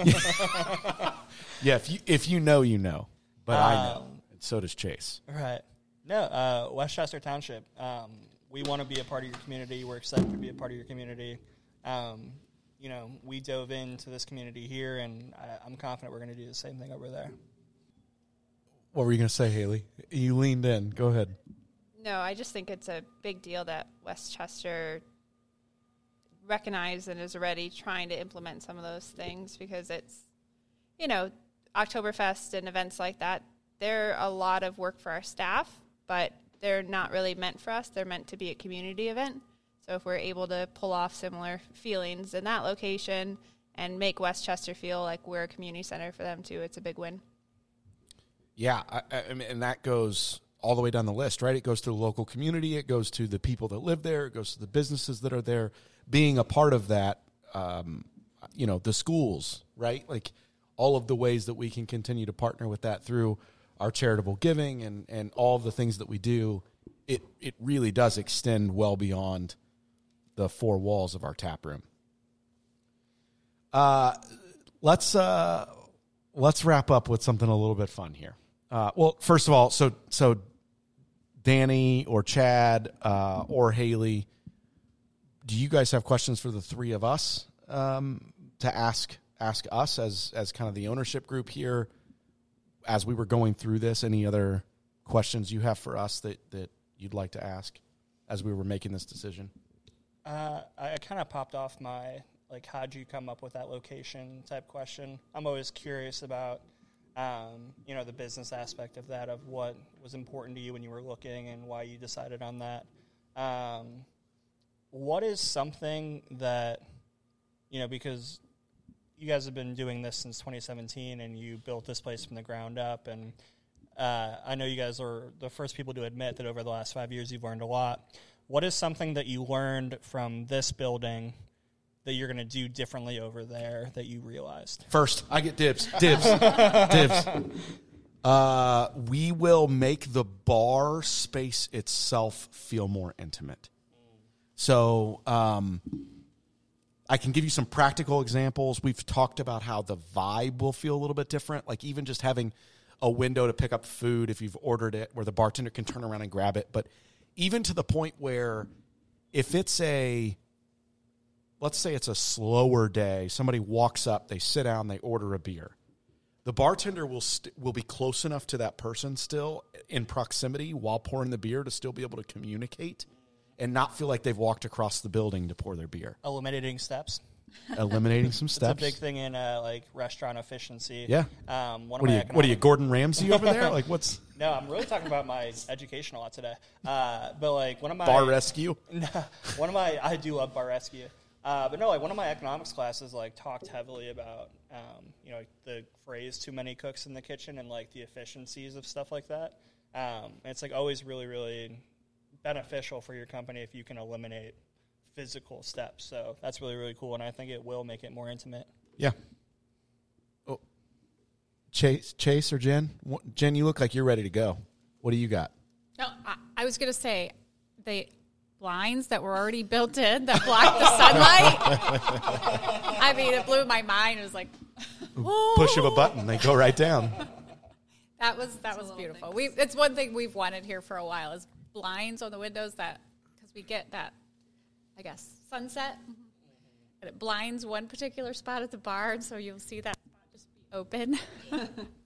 Yeah, if you if you know, you know. But I know. Um, And so does Chase. Right. No, uh, West Chester Township. Um, we want to be a part of your community. We're excited to be a part of your community. Um, you know, we dove into this community here, and I, I'm confident we're going to do the same thing over there. What were you going to say, Haley? You leaned in. Go ahead. No, I just think it's a big deal that West Chester recognized and is already trying to implement some of those things because it's, you know, Oktoberfest and events like that. They're a lot of work for our staff, but they're not really meant for us. They're meant to be a community event. So if we're able to pull off similar feelings in that location and make West Chester feel like we're a community center for them too, it's a big win. Yeah, I, I and that goes all the way down the list, right? It goes to the local community, it goes to the people that live there, it goes to the businesses that are there. Being a part of that, um, you know, the schools, right? Like all of the ways that we can continue to partner with that through our charitable giving and and all the things that we do. It it really does extend well beyond the four walls of our tap room. Uh, let's uh, let's wrap up with something a little bit fun here. Uh, well, first of all, so so Danny or Chad uh, or Haley, do you guys have questions for the three of us um, to ask ask us as as kind of the ownership group here? As we were going through this, any other questions you have for us that that you'd like to ask as we were making this decision? Uh, I, I kind of popped off my like, how'd you come up with that location type question. I'm always curious about, um, you know, the business aspect of that, of what was important to you when you were looking and why you decided on that. Um, what is something that, you know, because you guys have been doing this since 2017 and you built this place from the ground up and uh, I know you guys are the first people to admit that over the last five years you've learned a lot. What is something that you learned from this building that you're going to do differently over there that you realized? First, I get dibs. Dibs. dibs. Uh, we will make the bar space itself feel more intimate. So, um, I can give you some practical examples. We've talked about how the vibe will feel a little bit different. Like even just having a window to pick up food if you've ordered it, where the bartender can turn around and grab it. But even to the point where if it's a let's say it's a slower day, somebody walks up, they sit down, they order a beer. The bartender will st- will be close enough to that person still in proximity while pouring the beer to still be able to communicate and not feel like they've walked across the building to pour their beer, Eliminating steps. eliminating some It's a steps. big thing in uh, like restaurant efficiency. Yeah. Um, What are you? economic- What are you, Gordon Ramsay over there? Like what's No, I'm really talking about my education a lot today. Uh, but like one of my bar rescue? one of my I do love bar rescue. Uh, but no, like one of my economics classes like talked heavily about um, you know the phrase "too many cooks in the kitchen" and like the efficiencies of stuff like that. Um, and it's like always really really beneficial for your company if you can eliminate physical steps. So that's really really cool, and I think it will make it more intimate. Yeah. Oh. Chase, Chase or Jen? Jen, you look like you're ready to go. What do you got? No, I, I was going to say the blinds that were already built in that blocked the sunlight. I mean, it blew my mind. It was like, Push of a button, they go right down. That was that was beautiful. We it's one thing we've wanted here for a while is blinds on the windows that because we get that I guess sunset and it blinds one particular spot at the bar, and so you'll see that spot just be open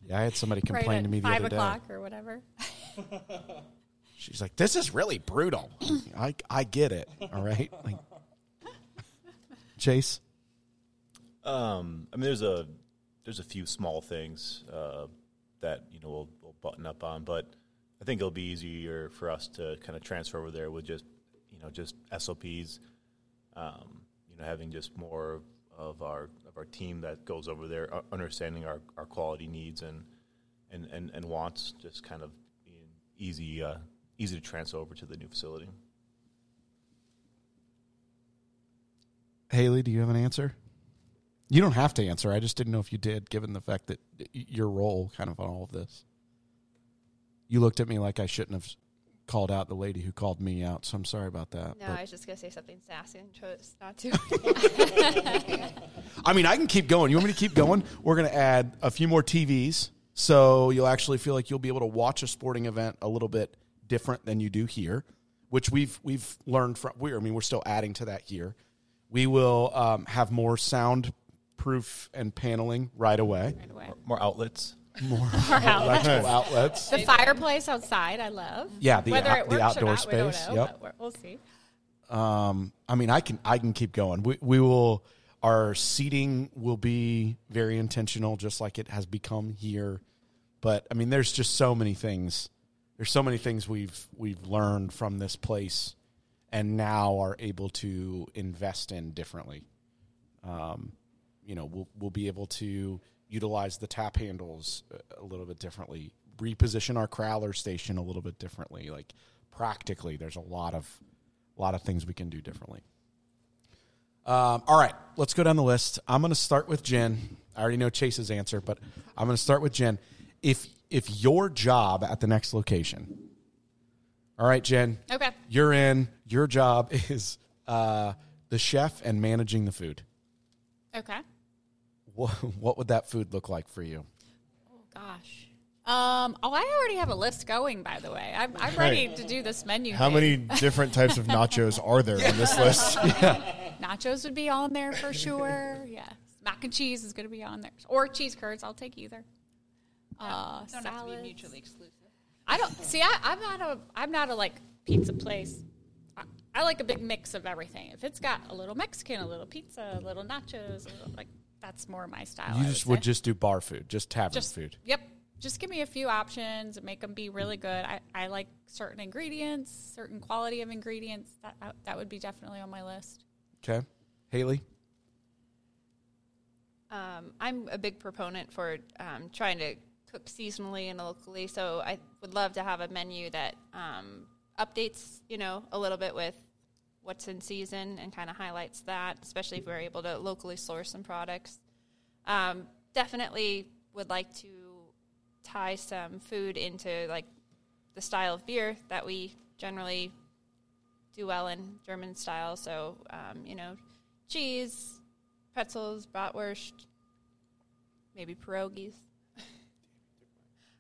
Yeah, I had somebody complain at to me the five other day. o'clock or whatever. She's like, "This is really brutal." I I get it. All right, like Chase. Um, I mean, there's a there's a few small things uh, that you know we'll, we'll button up on, but I think it'll be easier for us to kind of transfer over there with just you know just SOPs. Um, you know, having just more of our of our team that goes over there, uh, understanding our, our quality needs and, and, and, and wants, just kind of easy uh, easy to transfer over to the new facility. Haley, do you have an answer? You don't have to answer. I just didn't know if you did, given the fact that your role kind of on all of this. You looked at me like I shouldn't have called out the lady who called me out, so I'm sorry about that. No, But- I was just gonna say something sassy and chose not to. I mean, I can keep going. You want me to keep going? We're going to add a few more TVs, so you'll actually feel like you'll be able to watch a sporting event a little bit different than you do here, which we've we've learned from. We, I mean, we're still adding to that here. We will um, have more soundproof and paneling right away. Right away. More outlets. More Our house. electrical outlets. The fireplace outside, I love. Yeah, the Whether out- it the outdoor or not, we don't space, know, yep. but we're- we'll see. Um, I mean, I can I can keep going. We we will. Our seating will be very intentional, just like it has become here. But I mean, there's just so many things. There's so many things we've we've learned from this place, and now are able to invest in differently. Um, you know, we'll we'll be able to utilize the tap handles a- little bit differently, reposition our crowler station a little bit differently. Like practically, there's a lot of a lot of things we can do differently. Um, all right, let's go down the list. I'm going to start with Jen. I already know Chase's answer, but I'm going to start with Jen. If if your job at the next location, all right, Jen, Okay. you're in. Your job is uh, the chef and managing the food. Okay. What, what would that food look like for you? Oh gosh. Um. Oh, I already have a list going. By the way, I'm I'm ready to do this menu. How thing. many different types of nachos are there on this list? nachos would be on there for sure? Yes. Mac and cheese is going to be on there, or cheese curds. I'll take either. Uh, Don't have to be mutually exclusive. I don't see. I, I'm not a. I'm not a like pizza place. I, I like a big mix of everything. If it's got a little Mexican, a little pizza, a little nachos, a little, like that's more my style. You I just would, would just do bar food, just tavern just food. Yep. Just give me a few options and make them be really good. I, I like certain ingredients, certain quality of ingredients. That that- that would be definitely on my list. Okay, Haley. Um, I'm a big proponent for um, trying to cook seasonally and locally, so I would love to have a menu that um, updates, you know, a little bit with what's in season and kind of highlights that, especially if we're able to locally source some products. Um, definitely would like to tie some food into like the style of beer that we generally do well in German style. So, um, you know, cheese, pretzels, bratwurst, maybe pierogies.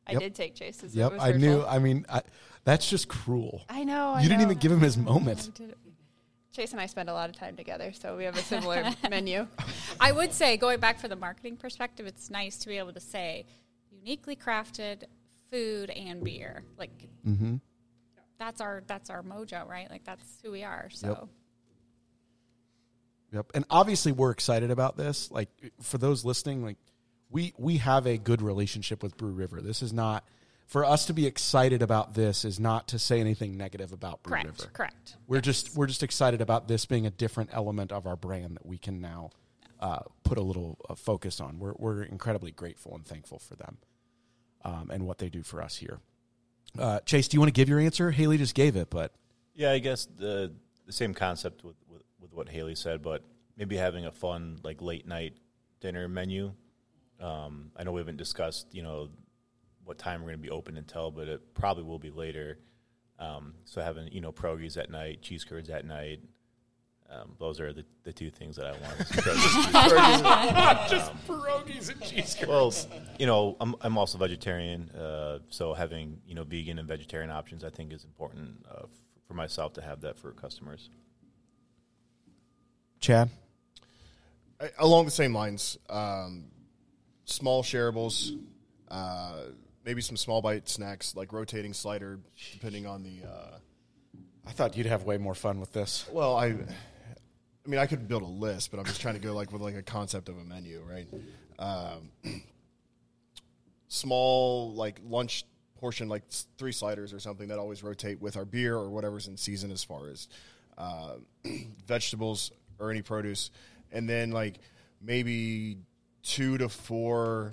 I Yep. did take Chase's. Yep, It was I knew. I mean, I, that's just cruel. I know. I you didn't even give him his moment. Chase and I spend a lot of time together, so we have a similar menu. I would say, going back for the marketing perspective, it's nice to be able to say uniquely crafted food and beer. Like Mm-hmm. that's our that's our mojo, right? Like that's who we are. So Yep. Yep. And obviously we're excited about this. Like for those listening, like we we have a good relationship with Brew River. This is not for us to be excited about this is not to say anything negative about Brew Correct. River. Correct. We're just we're just excited about this being a different element of our brand that we can now uh, put a little uh, focus on. We're we're incredibly grateful and thankful for them um, and what they do for us here. Uh, Chase, do you want to give your answer? Haley just gave it, but Yeah, I guess the the same concept with, with, with what Haley said, but maybe having a fun like late night dinner menu. Um, I know we haven't discussed, you know, what time we're going to be open until, but it probably will be later. Um, so having you know pierogies at night, cheese curds at night. Um, those are the, the two things that I want. just pierogies and cheese curds. well, you know, I'm I'm also vegetarian, uh, so having you know vegan and vegetarian options, I think, is important uh, f- for myself to have that for customers. Chad, along the same lines, um, small shareables, uh, maybe some small bite snacks like rotating slider, depending on the. Uh, I thought you'd have way more fun with this. well, I, I mean, I could build a list, but I'm just trying to go like with like a concept of a menu, right? Um, small like lunch portion, like three sliders or something that always rotate with our beer or whatever's in season as far as uh, vegetables or any produce, and then like maybe two to four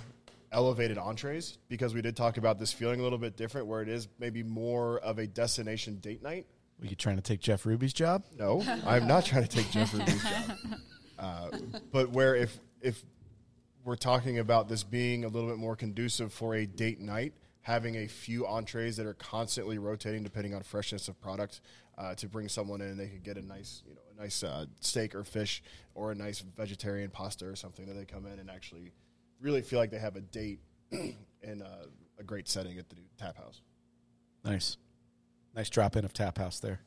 elevated entrees because we did talk about this feeling a little bit different where it is maybe more of a destination date night Were you trying to take Jeff Ruby's job? no, I'm not trying to take Jeff Ruby's job. Uh, but where if if we're talking about this being a little bit more conducive for a date night, having a few entrees that are constantly rotating depending on freshness of product uh, to bring someone in and they could get a nice you know a nice uh, steak or fish or a nice vegetarian pasta or something that they come in and actually really feel like they have a date in uh, a great setting at the tap house. Nice, nice drop in of Tap House there.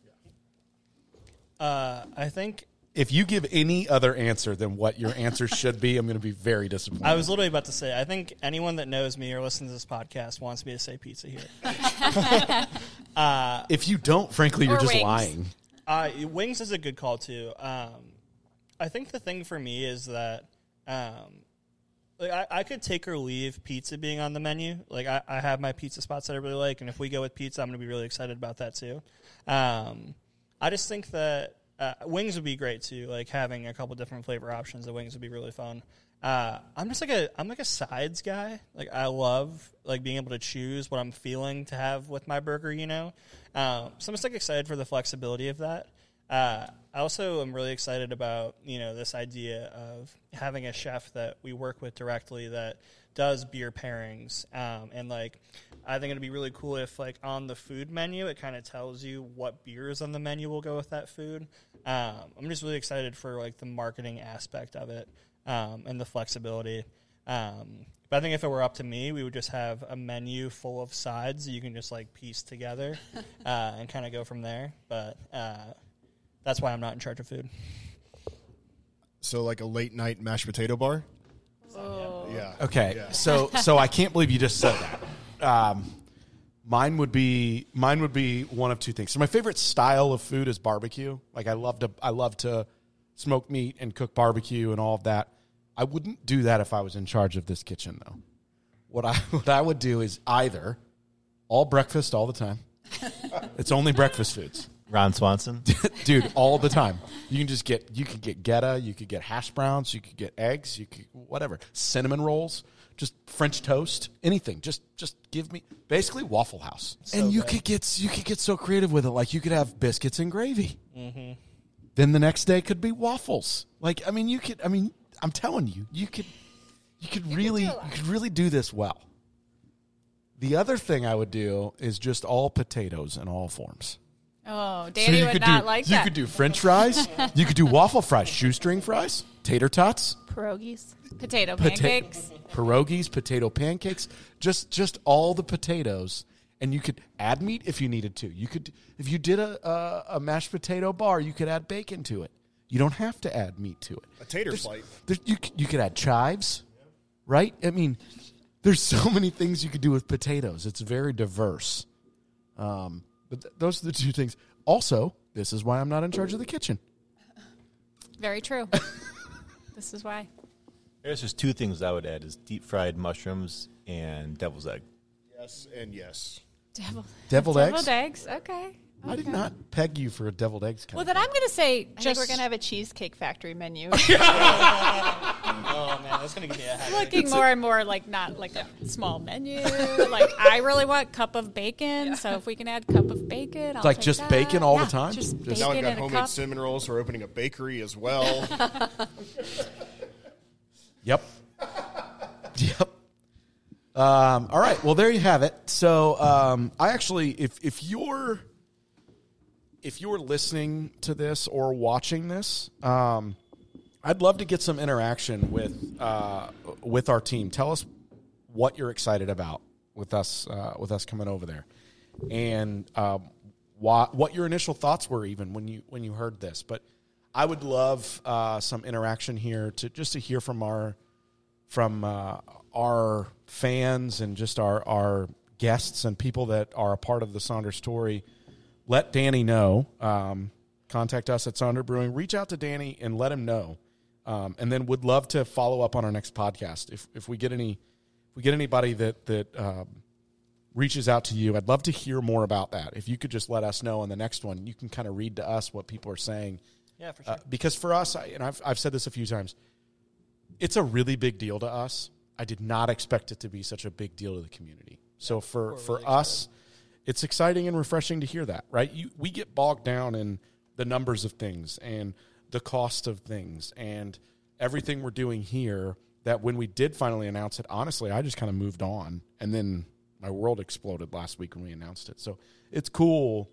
Uh, I think If you give any other answer than what your answer should be, I'm going to be very disappointed. I was literally about to say. I think anyone that knows me or listens to this podcast wants me to say pizza here. if you don't, frankly, you're just wings. lying. Uh, wings is a good call too. Um, I think the thing for me is that um, like I, I could take or leave pizza being on the menu. Like I, I have my pizza spots that I really like, and if we go with pizza, I'm going to be really excited about that too. Um, I just think that uh, wings would be great too. Like having a couple different flavor options, the wings would be really fun. Uh, I'm just like a I'm like a sides guy. Like I love like being able to choose what I'm feeling to have with my burger. You know, um, so I'm just like excited for the flexibility of that. Uh, I also am really excited about you know this idea of having a chef that we work with directly that does beer pairings um, and like I think it'd be really cool if like on the food menu it kind of tells you what beers on the menu will go with that food. Um, I'm just really excited for like the marketing aspect of it um, and the flexibility. Um, but I think if it were up to me, we would just have a menu full of sides you can just like piece together uh, and kind of go from there. But uh, that's why I'm not in charge of food. So like a late night mashed potato bar. Yeah. Okay, Yeah. so so I can't believe you just said that. Um, mine would be mine would be one of two things. So my favorite style of food is barbecue. Like I love to I love to smoke meat and cook barbecue and all of that. I wouldn't do that if I was in charge of this kitchen though. What I what I would do is either all breakfast all the time. it's only breakfast foods. Ron Swanson. dude, all the time. You can just get you could get goetta, you could get hash browns, you could get eggs, you could whatever, cinnamon rolls, just French toast, anything. Just just give me basically Waffle House, and you could get you could get so creative with it. Like you could have biscuits and gravy. Mm-hmm. Then the next day could be waffles. Like I mean, you could. I mean, I'm telling you, you could you could really you could really do this well. The other thing I would do is just all potatoes in all forms. Oh, So Danny you would could not do like you that. could do French fries, you could do waffle fries, shoestring fries, tater tots, Pierogies. potato pota- pancakes. pierogies, potato pancakes, just just all the potatoes, and you could add meat if you needed to. You could if you did a a, a mashed potato bar, you could add bacon to it. You don't have to add meat to it. A tater There's- slice. there's- you you could add chives, right? I mean, there's so many things you could do with potatoes. It's very diverse. Um, but th- those are the two things. Also, this is why I'm not in charge of the kitchen. Very true. this is why. There's just two things I would add: is deep fried mushrooms and devil's egg. Yes and yes. Devil, Deviled eggs? Deviled eggs. Okay. I did not peg you for a deviled eggs. Kind Well, of then I'm going to say I think just we're gonna have a cheesecake factory menu. Oh man, that's gonna give me a headache. looking more and more like not like a small menu. like I really want cup of bacon. So if we can add cup of bacon, I'll Like take just that. bacon all the Yeah, time? Just Just- Now I've got in a homemade cup. cinnamon rolls. We're opening a bakery as well. Yep. yep. Um, all right. Well, there you have it. So, um, I actually, if if you're if you're listening to this or watching this, um, I'd love to get some interaction with uh, with our team. Tell us what you're excited about with us uh, with us coming over there, and um, why, what your initial thoughts were even when you when you heard this. But I would love uh, some interaction here to just to hear from our from uh, our fans and just our our guests and people that are a part of the Sonder's story. Let Danny know. Um, contact us at Sonder Brewing. Reach out to Danny and let him know. Um, and then would love to follow up on our next podcast. If if we get any if we get anybody that that um, reaches out to you, I'd love to hear more about that. If you could just let us know on the next one, you can kind of read to us what people are saying. Yeah, for sure. Uh, because for us, I, and I've, I've said this a few times, it's a really big deal to us. I did not expect it to be such a big deal to the community. So for, for us, it's exciting and refreshing to hear that, right? You, we get bogged down in the numbers of things and the cost of things and everything we're doing here that when we did finally announce it, honestly, I just kind of moved on. And then my world exploded last week when we announced it. So it's cool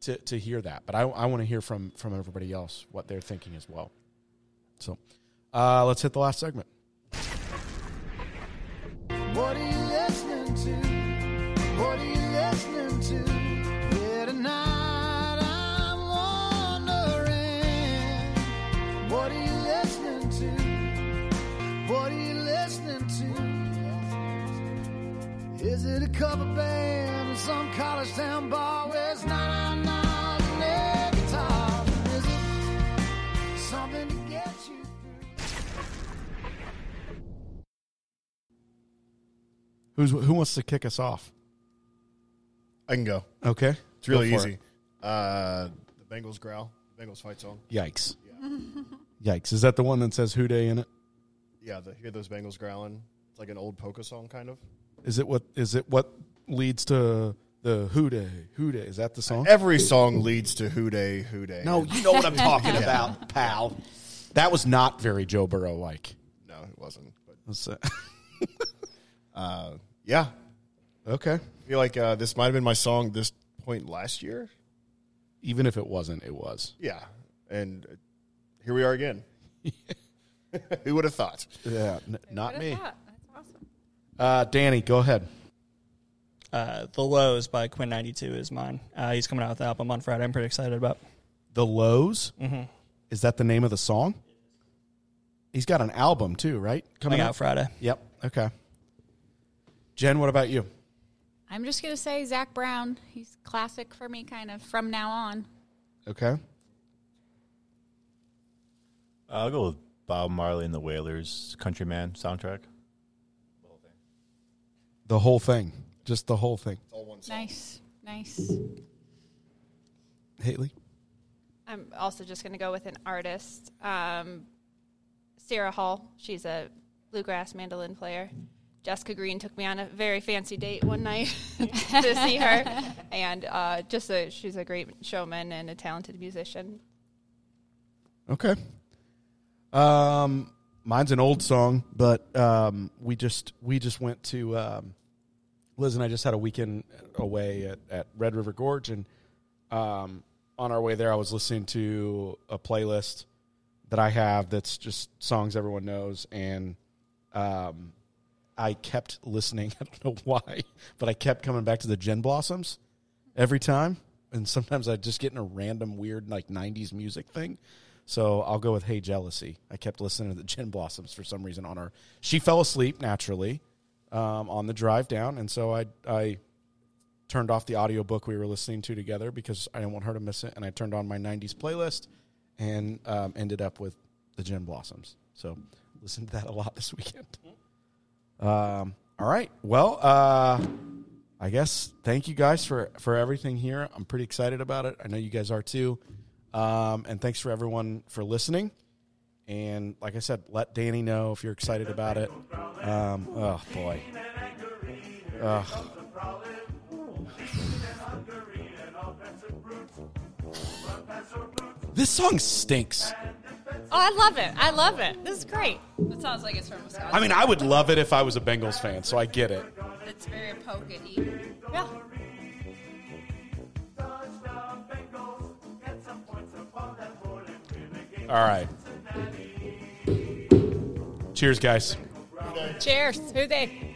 to, to hear that. But I, I want to hear from, from everybody else what they're thinking as well. So uh, let's hit the last segment. What are you listening to? What are you Is it a cover band in some college town bar? Is it something to get you through? Who's, who wants to kick us off? I can go. Okay. It's really Go for easy. Uh, the Bengals growl. The Bengals fight song. Yikes. Yikes. Is that the one that says Who Dey in it? Yeah, the, hear those Bengals growling. It's like an old polka song, kind of. Is it what is it what leads to the Who Dey? Who Dey? Is that the song? Every song leads to Who Dey, Who Dey. No, you know what I'm talking about, pal. That was not very Joe Burrow like. no, it wasn't. But uh, yeah, okay. I feel like uh, this might have been my song this point last year. Even if it wasn't, it was. Yeah, and uh, here we are again. Who would have thought? Yeah, n- not me. is? That's awesome. Uh, Danny, go ahead. Uh, the Lows by Quinn ninety two is mine. Uh, he's coming out with the album on Friday. I'm pretty excited about. The Lows. Mm-hmm. Is that the name of the song? He's got an album too, right? Coming out Friday. Yep. Okay. Jen, what about you? I'm just going to say Zac Brown. He's classic for me, kind of from now on. Okay. I'll go with Bob Marley and the Wailers Countryman soundtrack. The whole thing. Just the whole thing. All one song. Nice, nice. Haley? I'm also just going to go with an artist, um, Sierra Hull. She's a bluegrass mandolin player. Jessica Green took me on a very fancy date one night to see her, and uh, just a, she's a great showman and a talented musician. Okay. Um, mine's an old song, but um, we just we just went to um, Liz and I just had a weekend away at, at Red River Gorge, and um, on our way there, I was listening to a playlist that I have that's just songs everyone knows, and um, I kept listening. I don't know why, but I kept coming back to the Gin Blossoms every time, and sometimes I just get in a random weird like '90s music thing. So I'll go with "Hey Jealousy." I kept listening to the Gin Blossoms for some reason on our. She fell asleep naturally um, on the drive down, and so I I turned off the audiobook we were listening to together because I didn't want her to miss it, and I turned on my '90s playlist and um, ended up with the Gin Blossoms. So listened to that a lot this weekend. Um, all right. Well, uh, I guess thank you guys for for everything here. I'm pretty excited about it. I know you guys are too. Um, and thanks for everyone for listening. And like I said, let Danny know if you're excited about it. Um, oh boy. Ugh. This song stinks. Oh, I love it. I love it. This is great. It sounds like it's from Wisconsin. I mean, I would love it if I was a Bengals fan, so I get it. it's very polka-y. Yeah. All right. Cheers, guys. Cheers. Who they?